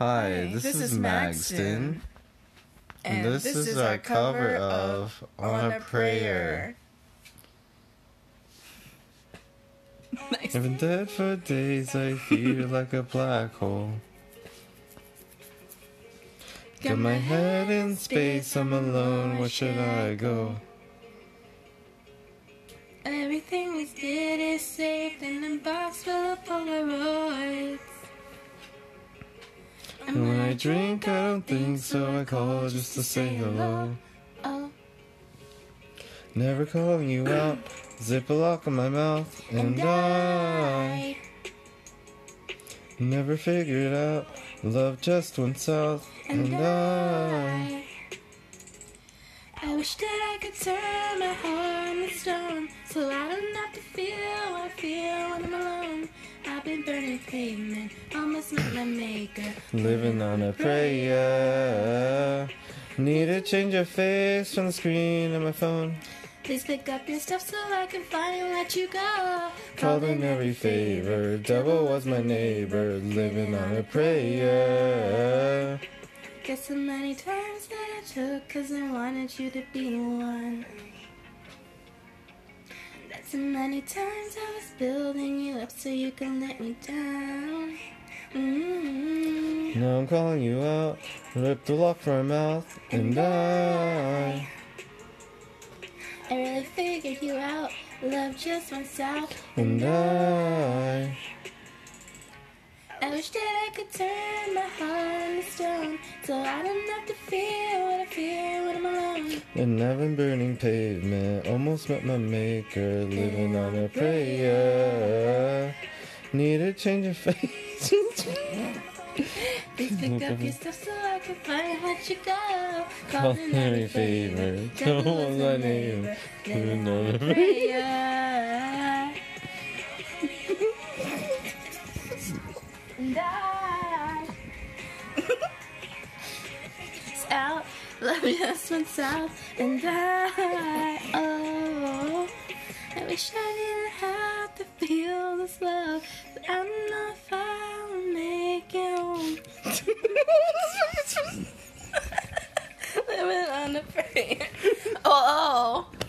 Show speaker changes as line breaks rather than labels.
Hi, this, is, Magston. And this, is, our cover of On a Prayer.
Nice.
I've been dead for days, I feel like a black hole. Got my head in space, I'm alone, where should I go?
Everything we did is saved in a box full
I drink, I don't think so, I call just to say hello.
Oh,
Never calling you out, zip a lock on my mouth, and I never figured out love just went south, and I.
I wish that I could turn my heart into stone so I don't have to feel what I feel when I'm alone. I've been burning pavement, almost met my maker.
Living on a prayer. Need to change your face from the screen of my phone.
Please pick up your stuff so I can finally let you go.
Called in every favor. Devil was my neighbor. Living on a prayer.
Guess so many times that I took cause I wanted you to be one. So many times I was building you up so you can let me down. mm
Now I'm calling you out. Rip the lock from my mouth. And I.
I really figured you out. Love just went south.
And I.
I wish that I could turn my heart into stone so I don't have to feel what I feel when I'm alone.
And I've been burning pavement. Almost met my maker. Living on a prayer. Need a change of face.
Please pick up your stuff so I can find let you go.
Call every favor. Devil was my neighbor. Living on a prayer.
and I out, love just went south, and I oh, I wish I didn't have to feel this love, but I'm not know if I'll it home. Living on a prayer. Oh, oh.